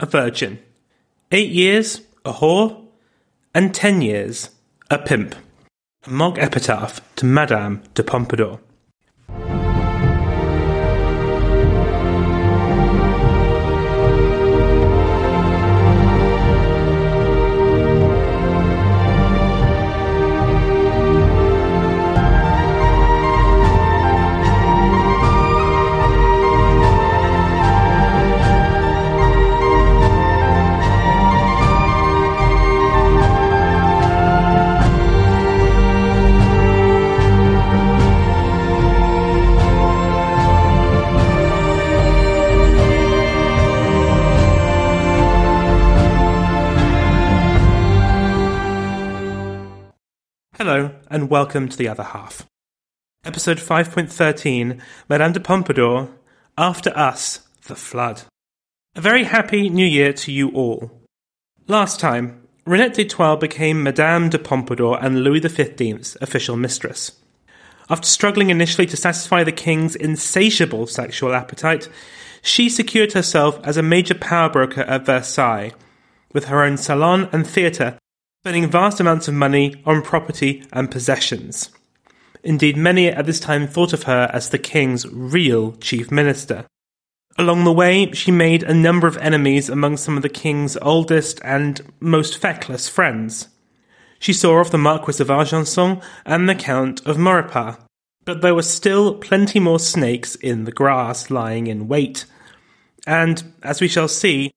a virgin. Eight years, a whore. And 10 years, a pimp. A mock epitaph to Madame de Pompadour. Hello, and welcome to the other half. Episode 5.13 Madame de Pompadour After Us, The Flood. A very happy new year to you all. Last time, Reinette d'Étiolles became Madame de Pompadour and Louis XV's official mistress. After struggling initially to satisfy the king's insatiable sexual appetite, she secured herself as a major power broker at Versailles, with her own salon and theatre spending vast amounts of money on property and possessions. Indeed, many at this time thought of her as the king's real chief minister. Along the way, she made a number of enemies among some of the king's oldest and most feckless friends. She saw off the Marquis of Argenson and the Count of Maurepas, but there were still plenty more snakes in the grass lying in wait. And, as we shall see,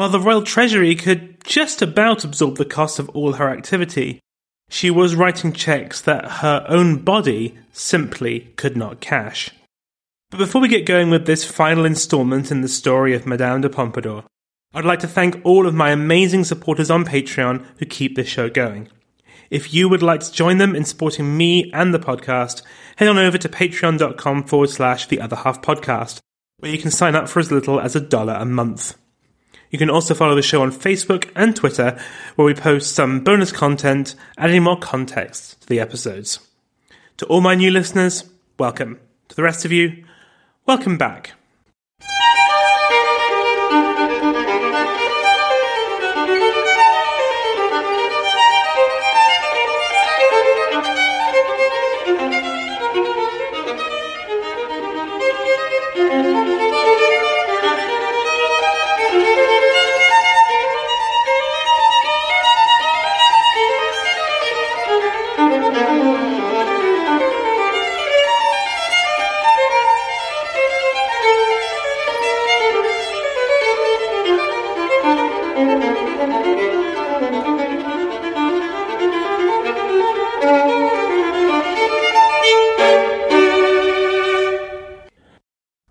while the royal treasury could just about absorb the cost of all her activity, she was writing checks that her own body simply could not cash. But before we get going with this final installment in the story of Madame de Pompadour, I'd like to thank all of my amazing supporters on Patreon who keep this show going. If you would like to join them in supporting me and the podcast, head on over to patreon.com forward slash the other half podcast, where you can sign up for as little as a dollar a month. You can also follow the show on Facebook and Twitter, where we post some bonus content, adding more context to the episodes. To all my new listeners, welcome. To the rest of you, welcome back.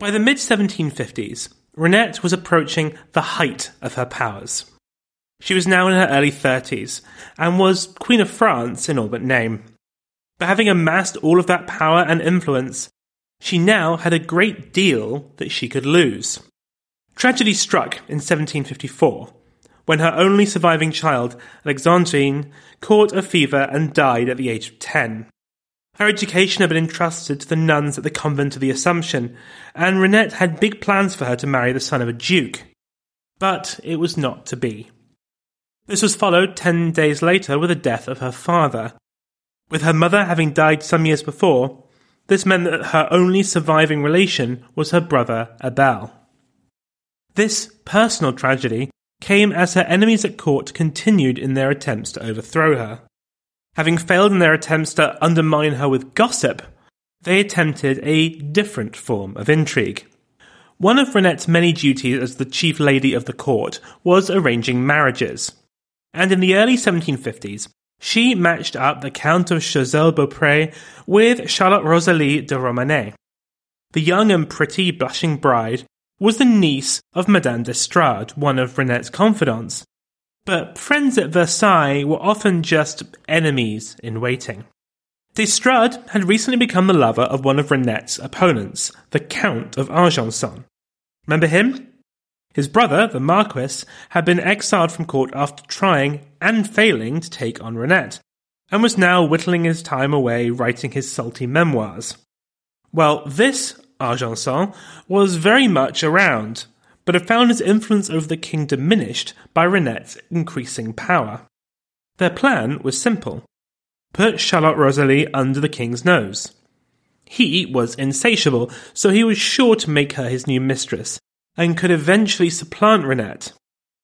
By the mid 1750s, Reinette was approaching the height of her powers. She was now in her early 30s and was Queen of France in all but name. But having amassed all of that power and influence, she now had a great deal that she could lose. Tragedy struck in 1754 when her only surviving child, Alexandrine, caught a fever and died at the age of 10. Her education had been entrusted to the nuns at the convent of the Assumption, and Reinette had big plans for her to marry the son of a duke. But it was not to be. This was followed ten days later with the death of her father. With her mother having died some years before, this meant that her only surviving relation was her brother Abel. This personal tragedy came as her enemies at court continued in their attempts to overthrow her. Having failed in their attempts to undermine her with gossip, they attempted a different form of intrigue. One of Reinette's many duties as the chief lady of the court was arranging marriages and in the early 1750s, she matched up the Count of Choiseul Beaupré with Charlotte Rosalie de Romanet. The young and pretty blushing bride was the niece of Madame d'Estrades, one of Reinette's confidants. But friends at Versailles were often just enemies in waiting. D'Estrades had recently become the lover of one of Reinette's opponents, the Count of Argenson. Remember him? His brother, the Marquis, had been exiled from court after trying and failing to take on Reinette, and was now whittling his time away writing his salty memoirs. Well, this Argenson was very much around, but had found his influence over the king diminished by Reinette's increasing power. Their plan was simple put Charlotte Rosalie under the king's nose. He was insatiable, so he was sure to make her his new mistress, and could eventually supplant Reinette,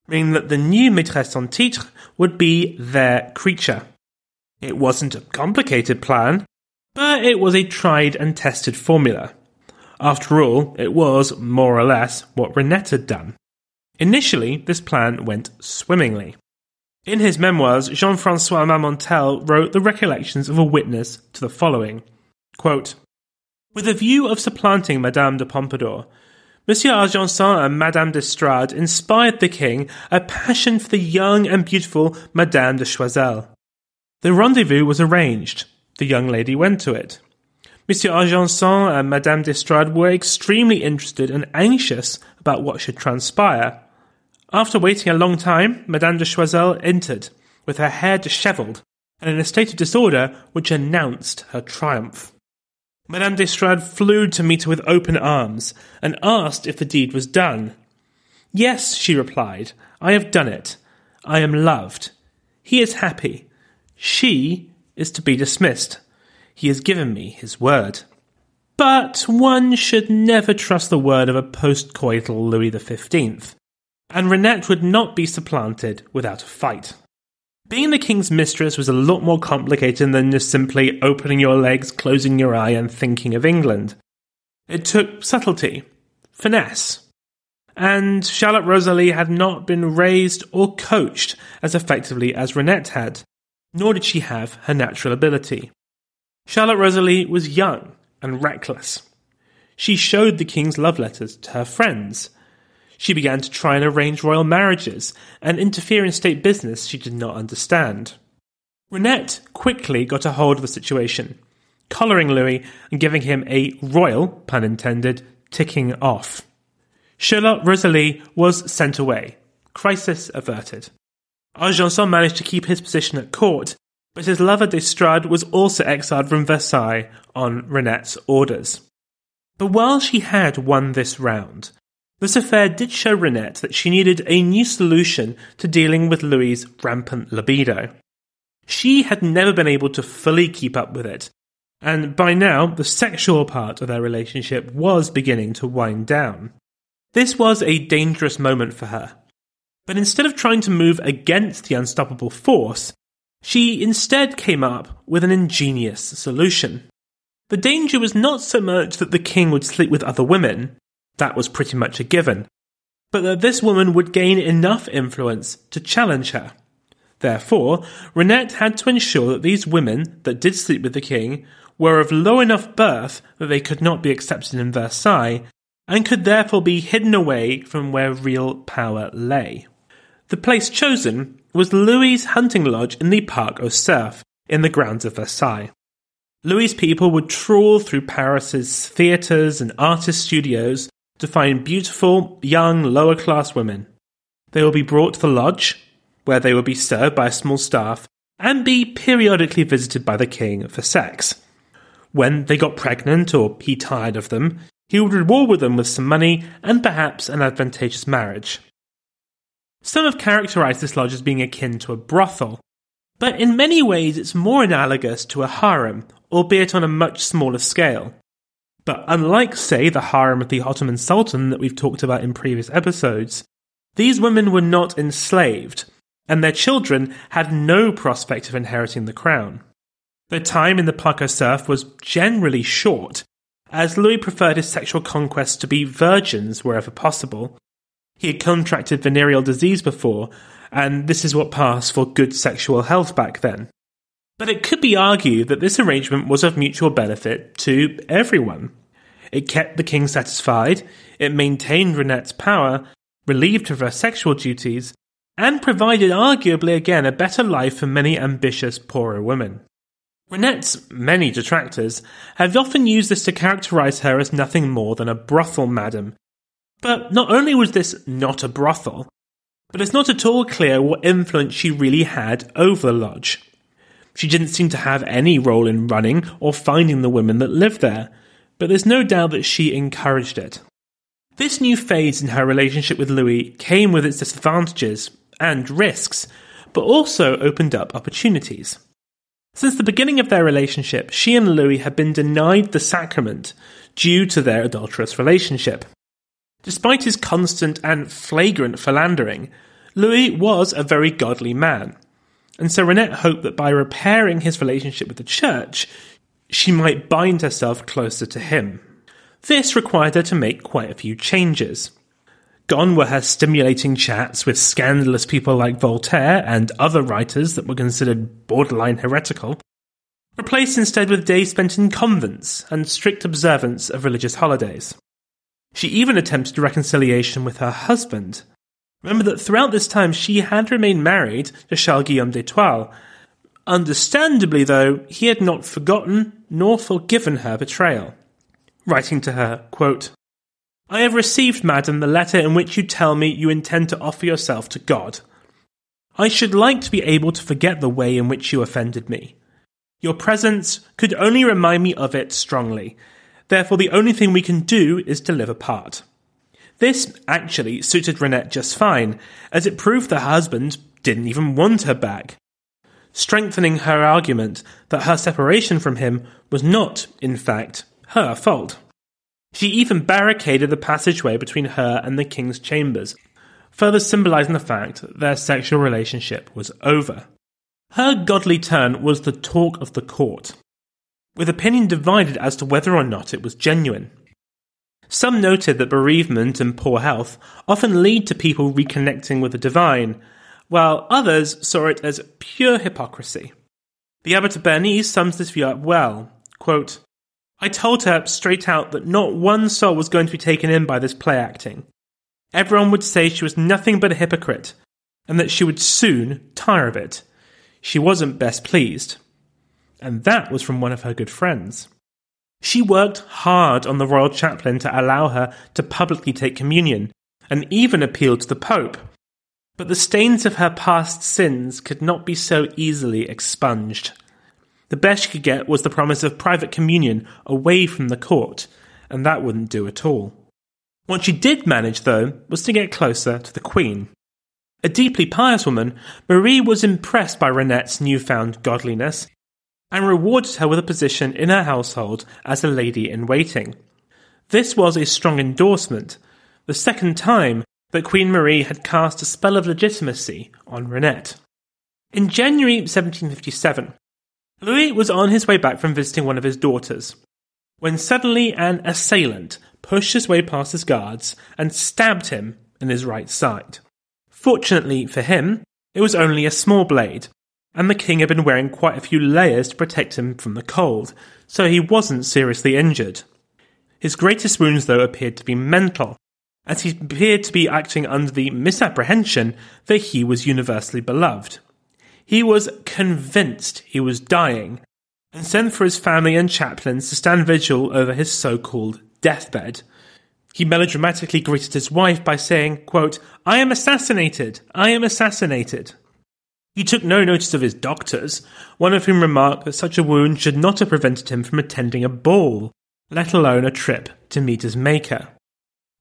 meaning that the new maîtresse en titre would be their creature. It wasn't a complicated plan, but it was a tried and tested formula. After all, it was, more or less, what Reinette had done. Initially, this plan went swimmingly. In his memoirs, Jean Francois Marmontel wrote the recollections of a witness to the following Quote, With a view of supplanting Madame de Pompadour, Monsieur Argenson and Madame d'Estrades inspired the king a passion for the young and beautiful Madame de Choiseul. The rendezvous was arranged. The young lady went to it. Monsieur Argenson and Madame d'Estrades were extremely interested and anxious about what should transpire. After waiting a long time, Madame de Choiseul entered, with her hair dishevelled and in a state of disorder which announced her triumph. Madame d'Estrades flew to meet her with open arms and asked if the deed was done. Yes, she replied, I have done it. I am loved. He is happy. She is to be dismissed. He has given me his word. But one should never trust the word of a post-coital Louis XV, and Reinette would not be supplanted without a fight. Being the king's mistress was a lot more complicated than just simply opening your legs, closing your eye, and thinking of England. It took subtlety, finesse. And Charlotte Rosalie had not been raised or coached as effectively as Reinette had, nor did she have her natural ability. Charlotte Rosalie was young and reckless. She showed the king's love letters to her friends, she began to try and arrange royal marriages and interfere in state business she did not understand. Reinette quickly got a hold of the situation, collaring Louis and giving him a royal, pun intended, ticking off. Charlotte Rosalie was sent away, crisis averted. Argenson managed to keep his position at court, but his lover d'Estrades was also exiled from Versailles on Reinette's orders. But while she had won this round, this affair did show Reinette that she needed a new solution to dealing with Louis's rampant libido. She had never been able to fully keep up with it, and by now the sexual part of their relationship was beginning to wind down. This was a dangerous moment for her. But instead of trying to move against the unstoppable force, she instead came up with an ingenious solution. The danger was not so much that the king would sleep with other women, that was pretty much a given. But that this woman would gain enough influence to challenge her. Therefore, Reinette had to ensure that these women that did sleep with the king were of low enough birth that they could not be accepted in Versailles, and could therefore be hidden away from where real power lay. The place chosen was Louis's hunting lodge in the Parc aux Cerfs, in the grounds of Versailles. Louis's people would trawl through Paris's theatres and artist studios to find beautiful, young, lower class women. They will be brought to the lodge, where they will be served by a small staff and be periodically visited by the king for sex. When they got pregnant or he tired of them, he would reward them with some money and perhaps an advantageous marriage. Some have characterized this lodge as being akin to a brothel, but in many ways it's more analogous to a harem, albeit on a much smaller scale. But unlike, say, the harem of the Ottoman Sultan that we've talked about in previous episodes, these women were not enslaved, and their children had no prospect of inheriting the crown. Their time in the Parc aux Cerfs was generally short, as Louis preferred his sexual conquests to be virgins wherever possible. He had contracted venereal disease before, and this is what passed for good sexual health back then. But it could be argued that this arrangement was of mutual benefit to everyone. It kept the king satisfied, it maintained Reinette's power, relieved her of her sexual duties, and provided arguably again a better life for many ambitious poorer women. Reinette's many detractors have often used this to characterize her as nothing more than a brothel madam. But not only was this not a brothel, but it's not at all clear what influence she really had over the lodge. She didn't seem to have any role in running or finding the women that lived there, but there's no doubt that she encouraged it. This new phase in her relationship with Louis came with its disadvantages and risks, but also opened up opportunities. Since the beginning of their relationship, she and Louis had been denied the sacrament due to their adulterous relationship. Despite his constant and flagrant philandering, Louis was a very godly man. And so Reinette hoped that by repairing his relationship with the church, she might bind herself closer to him. This required her to make quite a few changes. Gone were her stimulating chats with scandalous people like Voltaire and other writers that were considered borderline heretical, replaced instead with days spent in convents and strict observance of religious holidays. She even attempted reconciliation with her husband. Remember that throughout this time she had remained married to Charles Guillaume d'Étiolles. Understandably, though, he had not forgotten nor forgiven her betrayal. Writing to her, quote, I have received, madam, the letter in which you tell me you intend to offer yourself to God. I should like to be able to forget the way in which you offended me. Your presence could only remind me of it strongly. Therefore, the only thing we can do is to live apart. This actually suited Reinette just fine, as it proved her husband didn't even want her back, strengthening her argument that her separation from him was not, in fact, her fault. She even barricaded the passageway between her and the king's chambers, further symbolizing the fact that their sexual relationship was over. Her godly turn was the talk of the court, with opinion divided as to whether or not it was genuine. Some noted that bereavement and poor health often lead to people reconnecting with the divine, while others saw it as pure hypocrisy. The Abbot of Bernis sums this view up well. Quote, I told her straight out that not one soul was going to be taken in by this play acting. Everyone would say she was nothing but a hypocrite, and that she would soon tire of it. She wasn't best pleased. And that was from one of her good friends. She worked hard on the royal chaplain to allow her to publicly take communion, and even appealed to the Pope. But the stains of her past sins could not be so easily expunged. The best she could get was the promise of private communion away from the court, and that wouldn't do at all. What she did manage, though, was to get closer to the Queen. A deeply pious woman, Marie was impressed by Reinette's newfound godliness and rewarded her with a position in her household as a lady in waiting. This was a strong endorsement, the second time that Queen Marie had cast a spell of legitimacy on Reinette. In January 1757, Louis was on his way back from visiting one of his daughters when suddenly an assailant pushed his way past his guards and stabbed him in his right side. Fortunately for him, it was only a small blade, and the king had been wearing quite a few layers to protect him from the cold, so he wasn't seriously injured. His greatest wounds, though, appeared to be mental, as he appeared to be acting under the misapprehension that he was universally beloved. He was convinced he was dying and sent for his family and chaplains to stand vigil over his so called deathbed. He melodramatically greeted his wife by saying, quote, I am assassinated! I am assassinated! He took no notice of his doctors, one of whom remarked that such a wound should not have prevented him from attending a ball, let alone a trip to meet his maker.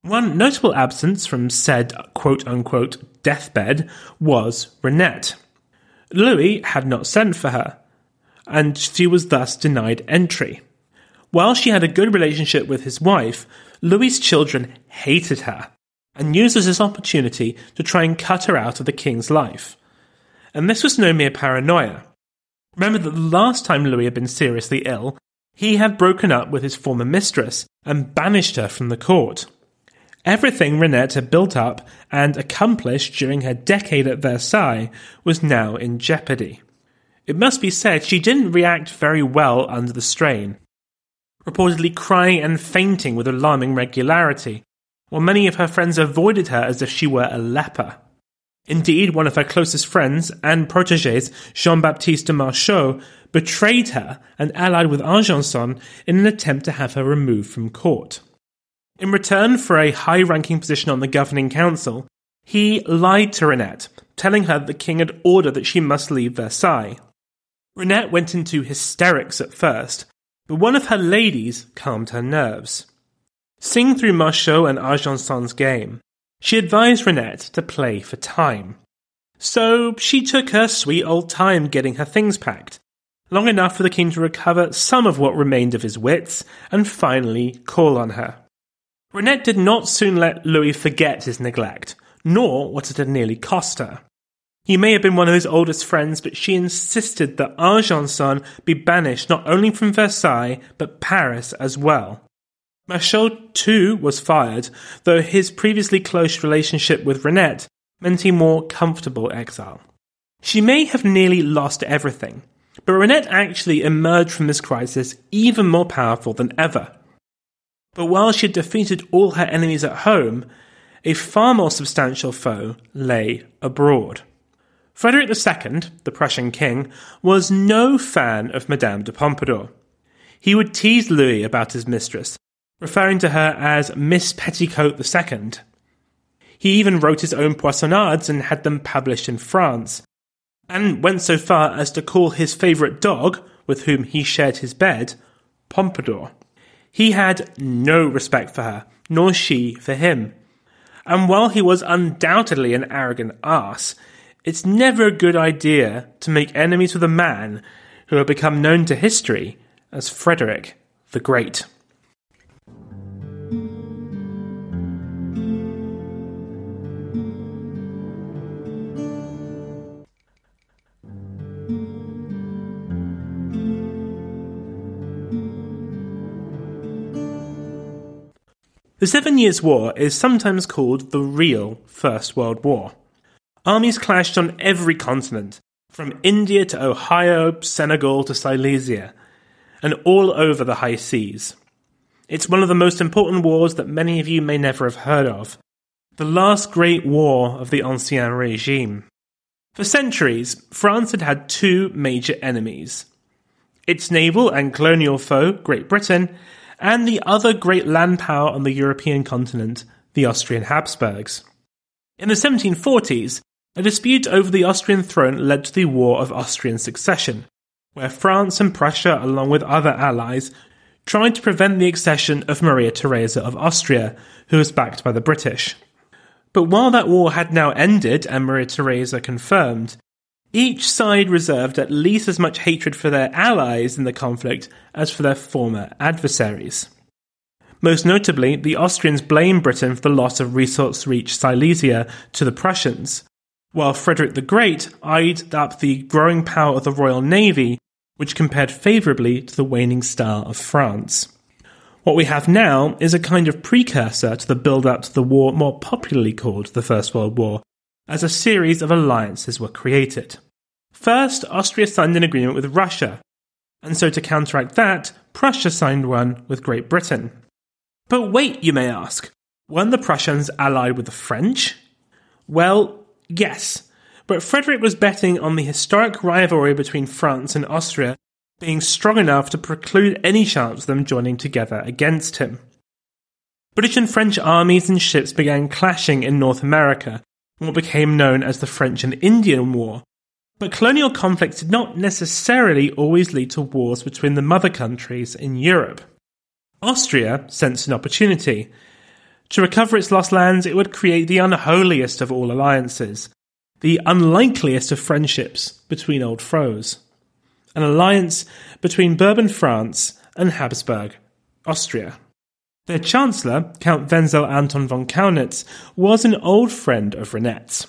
One notable absence from said quote unquote deathbed was Reinette. Louis had not sent for her, and she was thus denied entry. While she had a good relationship with his wife, Louis's children hated her and used this opportunity to try and cut her out of the king's life. And this was no mere paranoia. Remember that the last time Louis had been seriously ill, he had broken up with his former mistress and banished her from the court. Everything Reinette had built up and accomplished during her decade at Versailles was now in jeopardy. It must be said she didn't react very well under the strain, reportedly crying and fainting with alarming regularity, while many of her friends avoided her as if she were a leper. Indeed, one of her closest friends and proteges, Jean Baptiste de Mareschal, betrayed her and allied with Argenson in an attempt to have her removed from court. In return for a high ranking position on the governing council, he lied to Reinette, telling her the king had ordered that she must leave Versailles. Reinette went into hysterics at first, but one of her ladies calmed her nerves. Seeing through Mareschal and Argenson's game, she advised Reinette to play for time. So she took her sweet old time getting her things packed, long enough for the king to recover some of what remained of his wits and finally call on her. Reinette did not soon let Louis forget his neglect, nor what it had nearly cost her. He may have been one of his oldest friends, but she insisted that Argenson be banished not only from Versailles, but Paris as well. Mareschal, too, was fired, though his previously close relationship with Reinette meant a more comfortable exile. She may have nearly lost everything, but Reinette actually emerged from this crisis even more powerful than ever. But while she had defeated all her enemies at home, a far more substantial foe lay abroad. Frederick II, the Prussian king, was no fan of Madame de Pompadour. He would tease Louis about his mistress, referring to her as Miss Petticoat II. He even wrote his own poissonades and had them published in France, and went so far as to call his favourite dog, with whom he shared his bed, Pompadour. He had no respect for her, nor she for him. And while he was undoubtedly an arrogant ass, it's never a good idea to make enemies with a man who had become known to history as Frederick the Great. The Seven Years' War is sometimes called the real First World War. Armies clashed on every continent, from India to Ohio, Senegal to Silesia, and all over the high seas. It's one of the most important wars that many of you may never have heard of. The last great war of the Ancien Regime. For centuries, France had had two major enemies. Its naval and colonial foe, Great Britain, and the other great land power on the European continent, the Austrian Habsburgs. In the 1740s, a dispute over the Austrian throne led to the War of Austrian Succession, where France and Prussia, along with other allies, tried to prevent the accession of Maria Theresa of Austria, who was backed by the British. But while that war had now ended and Maria Theresa confirmed, each side reserved at least as much hatred for their allies in the conflict as for their former adversaries. Most notably, the Austrians blamed Britain for the loss of resource rich Silesia to the Prussians, while Frederick the Great eyed up the growing power of the Royal Navy, which compared favourably to the waning star of France. What we have now is a kind of precursor to the build up to the war more popularly called the First World War, as a series of alliances were created. First, Austria signed an agreement with Russia, and so to counteract that, Prussia signed one with Great Britain. But wait, you may ask, weren't the Prussians allied with the French? Well, Yes, but Frederick was betting on the historic rivalry between France and Austria being strong enough to preclude any chance of them joining together against him. British and French armies and ships began clashing in North America, in what became known as the French and Indian War. But colonial conflicts did not necessarily always lead to wars between the mother countries in Europe. Austria sensed an opportunity. To recover its lost lands, it would create the unholiest of all alliances, the unlikeliest of friendships between old foes. An alliance between Bourbon France and Habsburg, Austria. Their chancellor, Count Wenzel Anton von Kaunitz, was an old friend of Reinette's.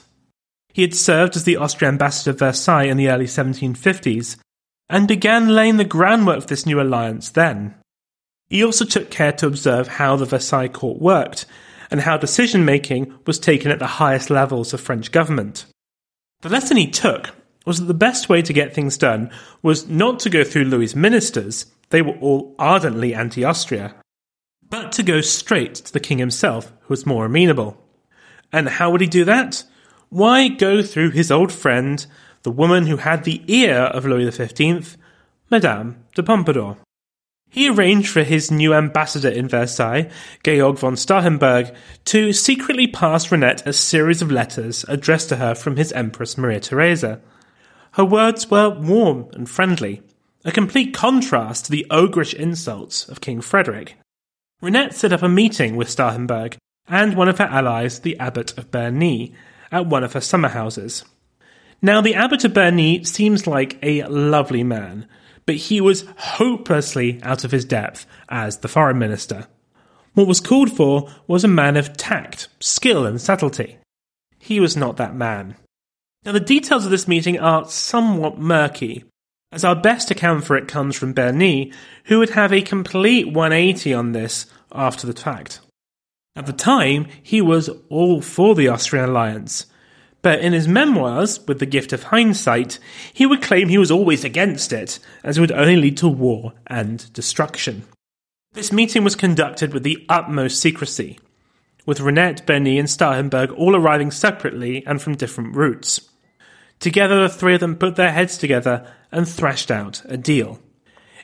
He had served as the Austrian ambassador to Versailles in the early 1750s and began laying the groundwork for this new alliance then. He also took care to observe how the Versailles court worked and how decision making was taken at the highest levels of French government. The lesson he took was that the best way to get things done was not to go through Louis's ministers, they were all ardently anti Austria, but to go straight to the king himself, who was more amenable. And how would he do that? Why go through his old friend, the woman who had the ear of Louis XV, Madame de Pompadour? He arranged for his new ambassador in Versailles, Georg von Starhemberg, to secretly pass Reinette a series of letters addressed to her from his Empress Maria Theresa. Her words were warm and friendly, a complete contrast to the ogreish insults of King Frederick. Reinette set up a meeting with Starhemberg and one of her allies, the Abbot of Bernis, at one of her summer houses. Now, the Abbot of Bernis seems like a lovely man, but he was hopelessly out of his depth as the foreign minister. What was called for was a man of tact, skill, and subtlety. He was not that man. Now, the details of this meeting are somewhat murky, as our best account for it comes from Bernis, who would have a complete 180 on this after the fact. At the time, he was all for the Austrian alliance, but in his memoirs, with the gift of hindsight, he would claim he was always against it, as it would only lead to war and destruction. This meeting was conducted with the utmost secrecy, with Reinette, Bernis, and Starhemberg all arriving separately and from different routes. Together, the three of them put their heads together and thrashed out a deal.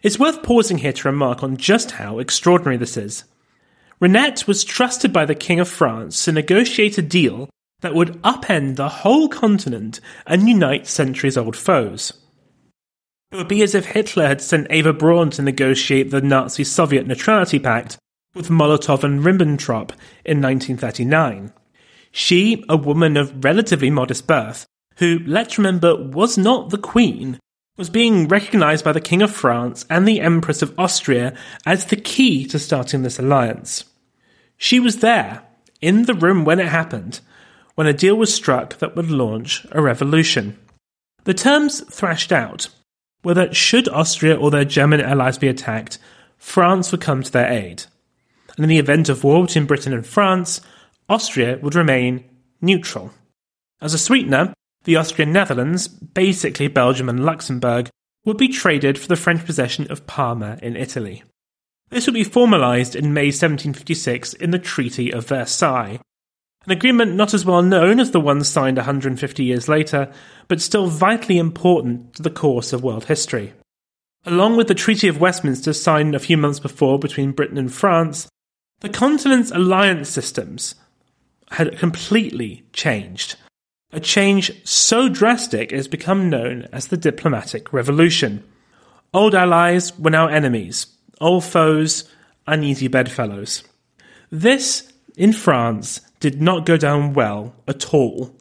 It's worth pausing here to remark on just how extraordinary this is. Reinette was trusted by the King of France to negotiate a deal that would upend the whole continent and unite centuries old foes. It would be as if Hitler had sent Eva Braun to negotiate the Nazi Soviet Neutrality Pact with Molotov and Ribbentrop in 1939. She, a woman of relatively modest birth, who, let's remember, was not the Queen, was being recognised by the King of France and the Empress of Austria as the key to starting this alliance. She was there, in the room when it happened, when a deal was struck that would launch a revolution. The terms thrashed out were that should Austria or their German allies be attacked, France would come to their aid. And in the event of war between Britain and France, Austria would remain neutral. As a sweetener, the Austrian Netherlands, basically Belgium and Luxembourg, would be traded for the French possession of Parma in Italy. This would be formalised in May 1756 in the Treaty of Versailles, an agreement not as well known as the one signed 150 years later, but still vitally important to the course of world history. Along with the Treaty of Westminster signed a few months before between Britain and France, the continent's alliance systems had completely changed. A change so drastic it has become known as the diplomatic revolution. Old allies were now enemies, old foes, uneasy bedfellows. This, in France, did not go down well at all.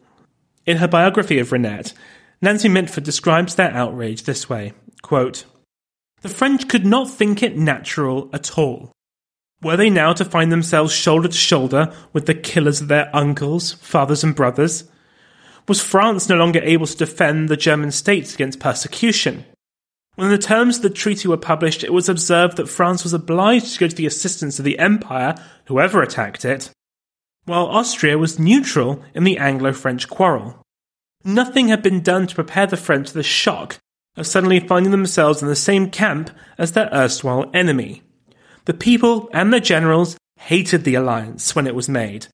In her biography of Reinette, Nancy Mitford describes their outrage this way quote, The French could not think it natural at all. Were they now to find themselves shoulder to shoulder with the killers of their uncles, fathers, and brothers? Was France no longer able to defend the German states against persecution? When the terms of the treaty were published, it was observed that France was obliged to go to the assistance of the Empire, whoever attacked it, while Austria was neutral in the Anglo French quarrel. Nothing had been done to prepare the French for the shock of suddenly finding themselves in the same camp as their erstwhile enemy. The people and their generals hated the alliance when it was made,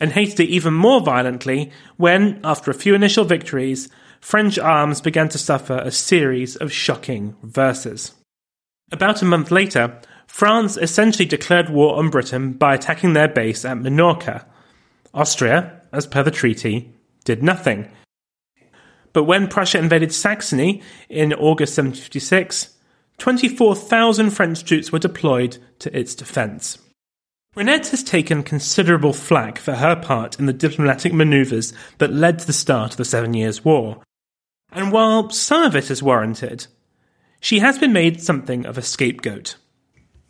and hated it even more violently when, after a few initial victories, French arms began to suffer a series of shocking reverses. About a month later, France essentially declared war on Britain by attacking their base at Minorca. Austria, as per the treaty, did nothing. But when Prussia invaded Saxony in August 1756, 24,000 French troops were deployed to its defence. Reinette has taken considerable flack for her part in the diplomatic manoeuvres that led to the start of the Seven Years' War. And while some of it is warranted, she has been made something of a scapegoat.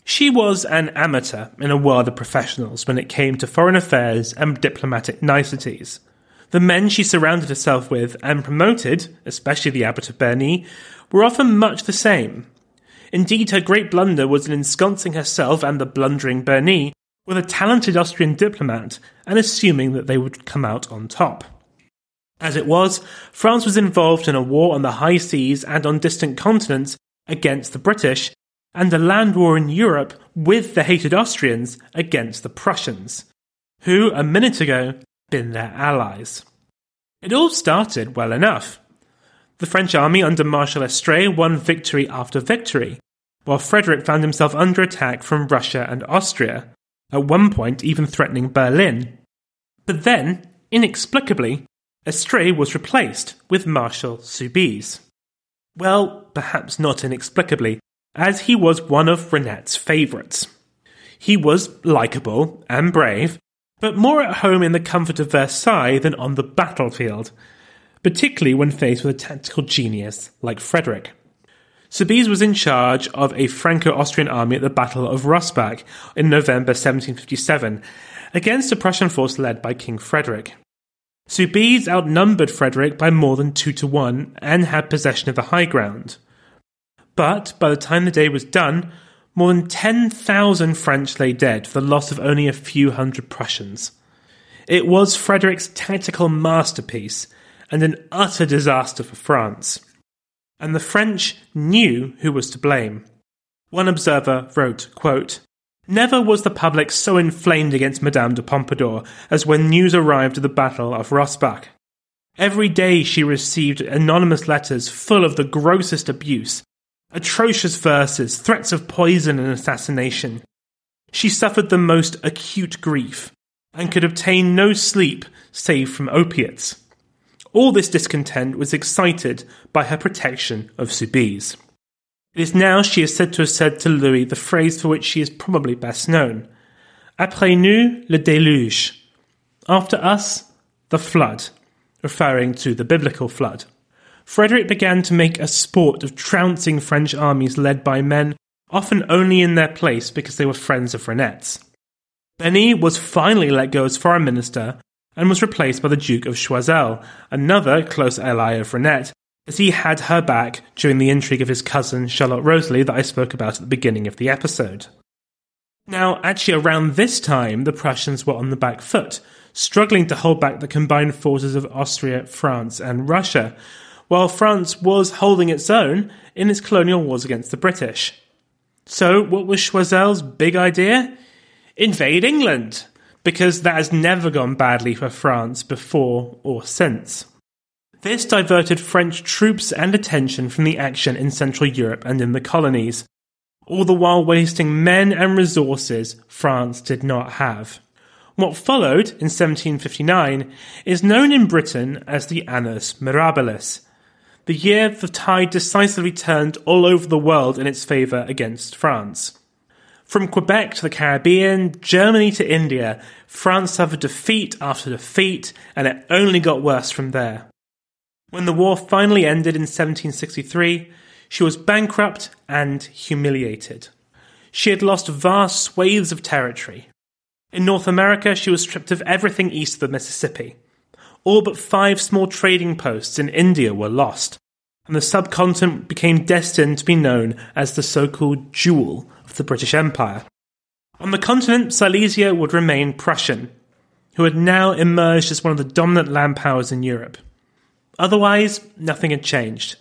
She was an amateur in a world of professionals when it came to foreign affairs and diplomatic niceties. The men she surrounded herself with and promoted, especially the Abbot of Bernis, were often much the same. Indeed, her great blunder was in ensconcing herself and the blundering Bernis with a talented Austrian diplomat and assuming that they would come out on top. As it was, France was involved in a war on the high seas and on distant continents against the British, and a land war in Europe with the hated Austrians against the Prussians, who, a minute ago, had been their allies. It all started well enough. The French army under Marshal Estrees won victory after victory, while Frederick found himself under attack from Russia and Austria, at one point even threatening Berlin. But then, inexplicably, Estrees was replaced with Marshal Soubise. Well, perhaps not inexplicably, as he was one of Reinette's favourites. He was likeable and brave, but more at home in the comfort of Versailles than on the battlefield, particularly when faced with a tactical genius like Frederick. Soubise was in charge of a Franco-Austrian army at the Battle of Rossbach in November 1757, against a Prussian force led by King Frederick. Soubise outnumbered Frederick by more than two to one and had possession of the high ground. But by the time the day was done, more than 10,000 French lay dead for the loss of only a few hundred Prussians. It was Frederick's tactical masterpiece and an utter disaster for France. And the French knew who was to blame. One observer wrote, quote, Never was the public so inflamed against Madame de Pompadour as when news arrived of the Battle of Rossbach. Every day she received anonymous letters full of the grossest abuse, atrocious verses, threats of poison and assassination. She suffered the most acute grief and could obtain no sleep save from opiates. All this discontent was excited by her protection of Soubise. It is now she is said to have said to Louis the phrase for which she is probably best known Après nous, le déluge. After us, the flood, referring to the biblical flood. Frederick began to make a sport of trouncing French armies led by men often only in their place because they were friends of Reinette's. Bernis was finally let go as foreign minister and was replaced by the Duke of Choiseul, another close ally of Reinette, as he had her back during the intrigue of his cousin Charlotte Rosalie that I spoke about at the beginning of the episode. Now, actually, around this time, the Prussians were on the back foot, struggling to hold back the combined forces of Austria, France, and Russia, while France was holding its own in its colonial wars against the British. So, what was Choiseul's big idea? Invade England, because that has never gone badly for France before or since. This diverted French troops and attention from the action in Central Europe and in the colonies, all the while wasting men and resources France did not have. What followed in 1759 is known in Britain as the Annus Mirabilis, the year the tide decisively turned all over the world in its favour against France. From Quebec to the Caribbean, Germany to India, France suffered defeat after defeat, and it only got worse from there. When the war finally ended in 1763, she was bankrupt and humiliated. She had lost vast swathes of territory. In North America, she was stripped of everything east of the Mississippi. All but five small trading posts in India were lost, and the subcontinent became destined to be known as the so called jewel of the British Empire. On the continent, Silesia would remain Prussian, who had now emerged as one of the dominant land powers in Europe. Otherwise, nothing had changed.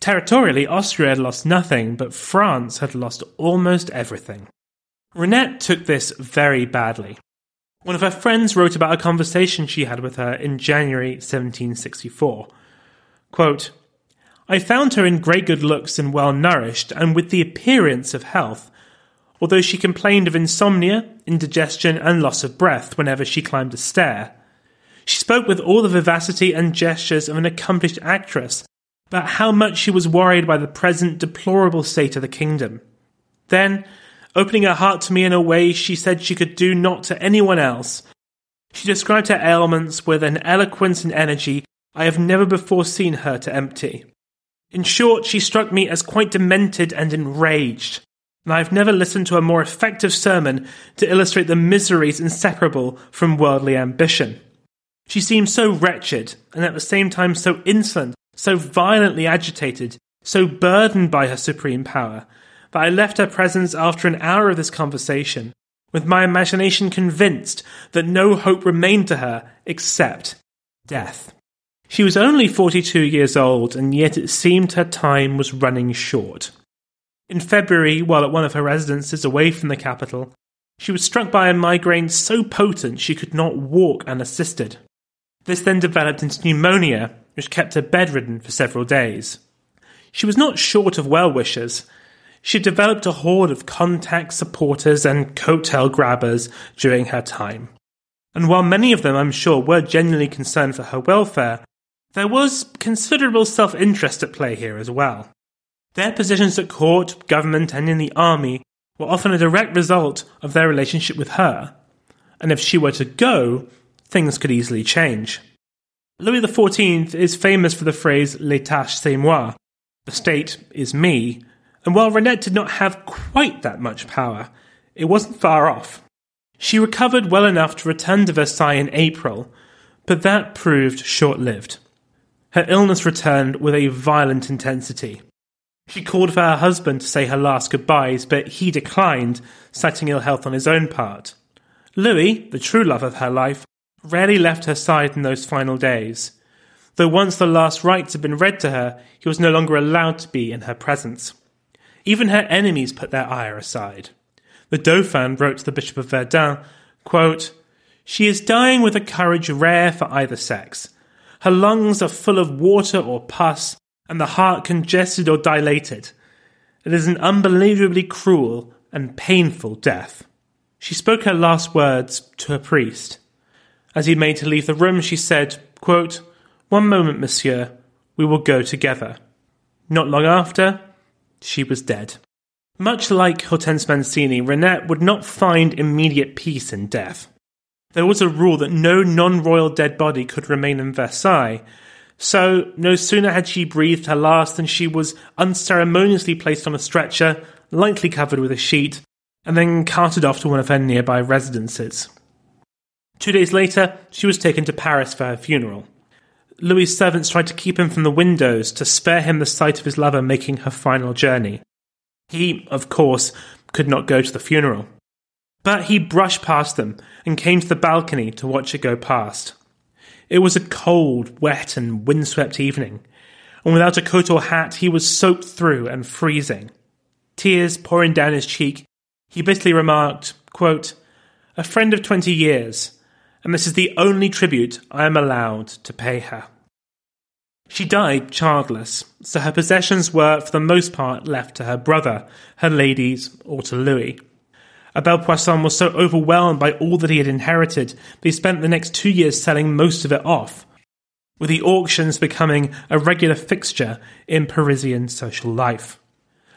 Territorially, Austria had lost nothing, but France had lost almost everything. Reinette took this very badly. One of her friends wrote about a conversation she had with her in January 1764. Quote, I found her in great good looks and well nourished, and with the appearance of health. although she complained of insomnia, indigestion, and loss of breath whenever she climbed a stair. She spoke with all the vivacity and gestures of an accomplished actress about how much she was worried by the present deplorable state of the kingdom. Then, opening her heart to me in a way she said she could do not to anyone else, she described her ailments with an eloquence and energy I have never before seen her to empty. In short, she struck me as quite demented and enraged, and I have never listened to a more effective sermon to illustrate the miseries inseparable from worldly ambition. She seemed so wretched, and at the same time so insolent, so violently agitated, so burdened by her supreme power, that I left her presence after an hour of this conversation, with my imagination convinced that no hope remained to her except death. She was only 42 years old, and yet it seemed her time was running short. In February, while at one of her residences away from the capital, she was struck by a migraine so potent she could not walk unassisted. This then developed into pneumonia, which kept her bedridden for several days. She was not short of well wishers. She had developed a horde of contact supporters and coattail grabbers during her time. And while many of them, I'm sure, were genuinely concerned for her welfare, there was considerable self interest at play here as well. Their positions at court, government, and in the army were often a direct result of their relationship with her, and if she were to go, things could easily change. Louis XIV is famous for the phrase L'état c'est moi, the state is me, and while Reinette did not have quite that much power, it wasn't far off. She recovered well enough to return to Versailles in April, but that proved short lived. Her illness returned with a violent intensity. She called for her husband to say her last goodbyes, but he declined, citing ill health on his own part. Louis, the true love of her life, rarely left her side in those final days. Though once the last rites had been read to her, he was no longer allowed to be in her presence. Even her enemies put their ire aside. The Dauphin wrote to the Bishop of Verdun, quote, She is dying with a courage rare for either sex her lungs are full of water or pus, and the heart congested or dilated. It is an unbelievably cruel and painful death. She spoke her last words to a priest. As he made to leave the room, she said, quote, One moment, monsieur, we will go together. Not long after, she was dead. Much like Hortense Mancini, Reinette would not find immediate peace in death. There was a rule that no non royal dead body could remain in Versailles. So, no sooner had she breathed her last than she was unceremoniously placed on a stretcher, lightly covered with a sheet, and then carted off to one of her nearby residences. Two days later, she was taken to Paris for her funeral. Louis's servants tried to keep him from the windows to spare him the sight of his lover making her final journey. He, of course, could not go to the funeral. But he brushed past them and came to the balcony to watch it go past. It was a cold, wet, and windswept evening, and without a coat or hat, he was soaked through and freezing. Tears pouring down his cheek, he bitterly remarked, quote, A friend of twenty years, and this is the only tribute I am allowed to pay her. She died childless, so her possessions were, for the most part, left to her brother, her ladies, or to Louis. Abel Poisson was so overwhelmed by all that he had inherited that he spent the next two years selling most of it off, with the auctions becoming a regular fixture in Parisian social life.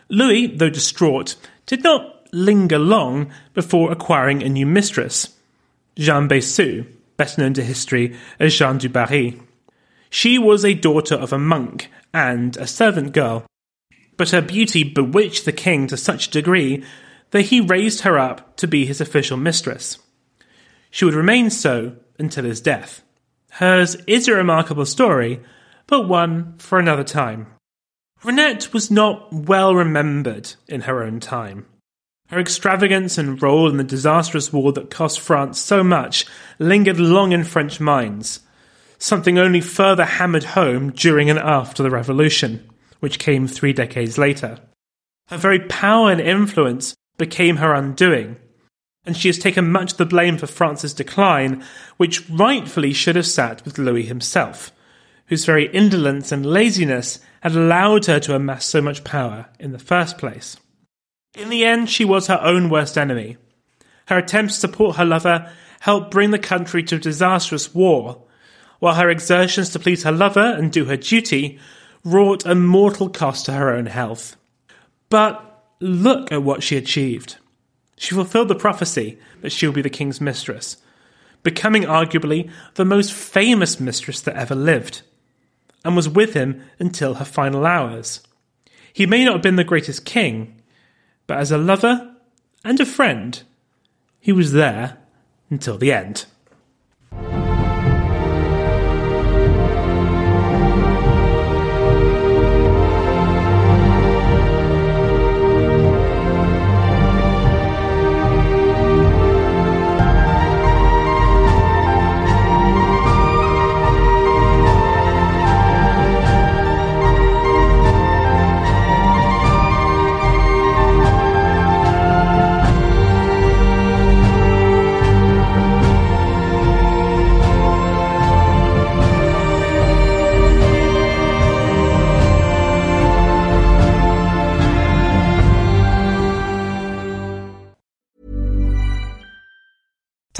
Louis, though distraught, did not linger long before acquiring a new mistress, Jeanne Bécu, better known to history as Jeanne du Barry. She was a daughter of a monk and a servant girl, but her beauty bewitched the king to such a degree that he raised her up to be his official mistress. She would remain so until his death. Hers is a remarkable story, but one for another time. Reinette was not well remembered in her own time. Her extravagance and role in the disastrous war that cost France so much lingered long in French minds, something only further hammered home during and after the Revolution, which came three decades later. Her very power and influence became her undoing, and she has taken much of the blame for France's decline, which rightfully should have sat with Louis himself, whose very indolence and laziness had allowed her to amass so much power in the first place. In the end, she was her own worst enemy. Her attempts to support her lover helped bring the country to a disastrous war, while her exertions to please her lover and do her duty wrought a mortal cost to her own health. But look at what she achieved. She fulfilled the prophecy that she would be the king's mistress, becoming arguably the most famous mistress that ever lived, and was with him until her final hours. He may not have been the greatest king, but as a lover and a friend, he was there until the end.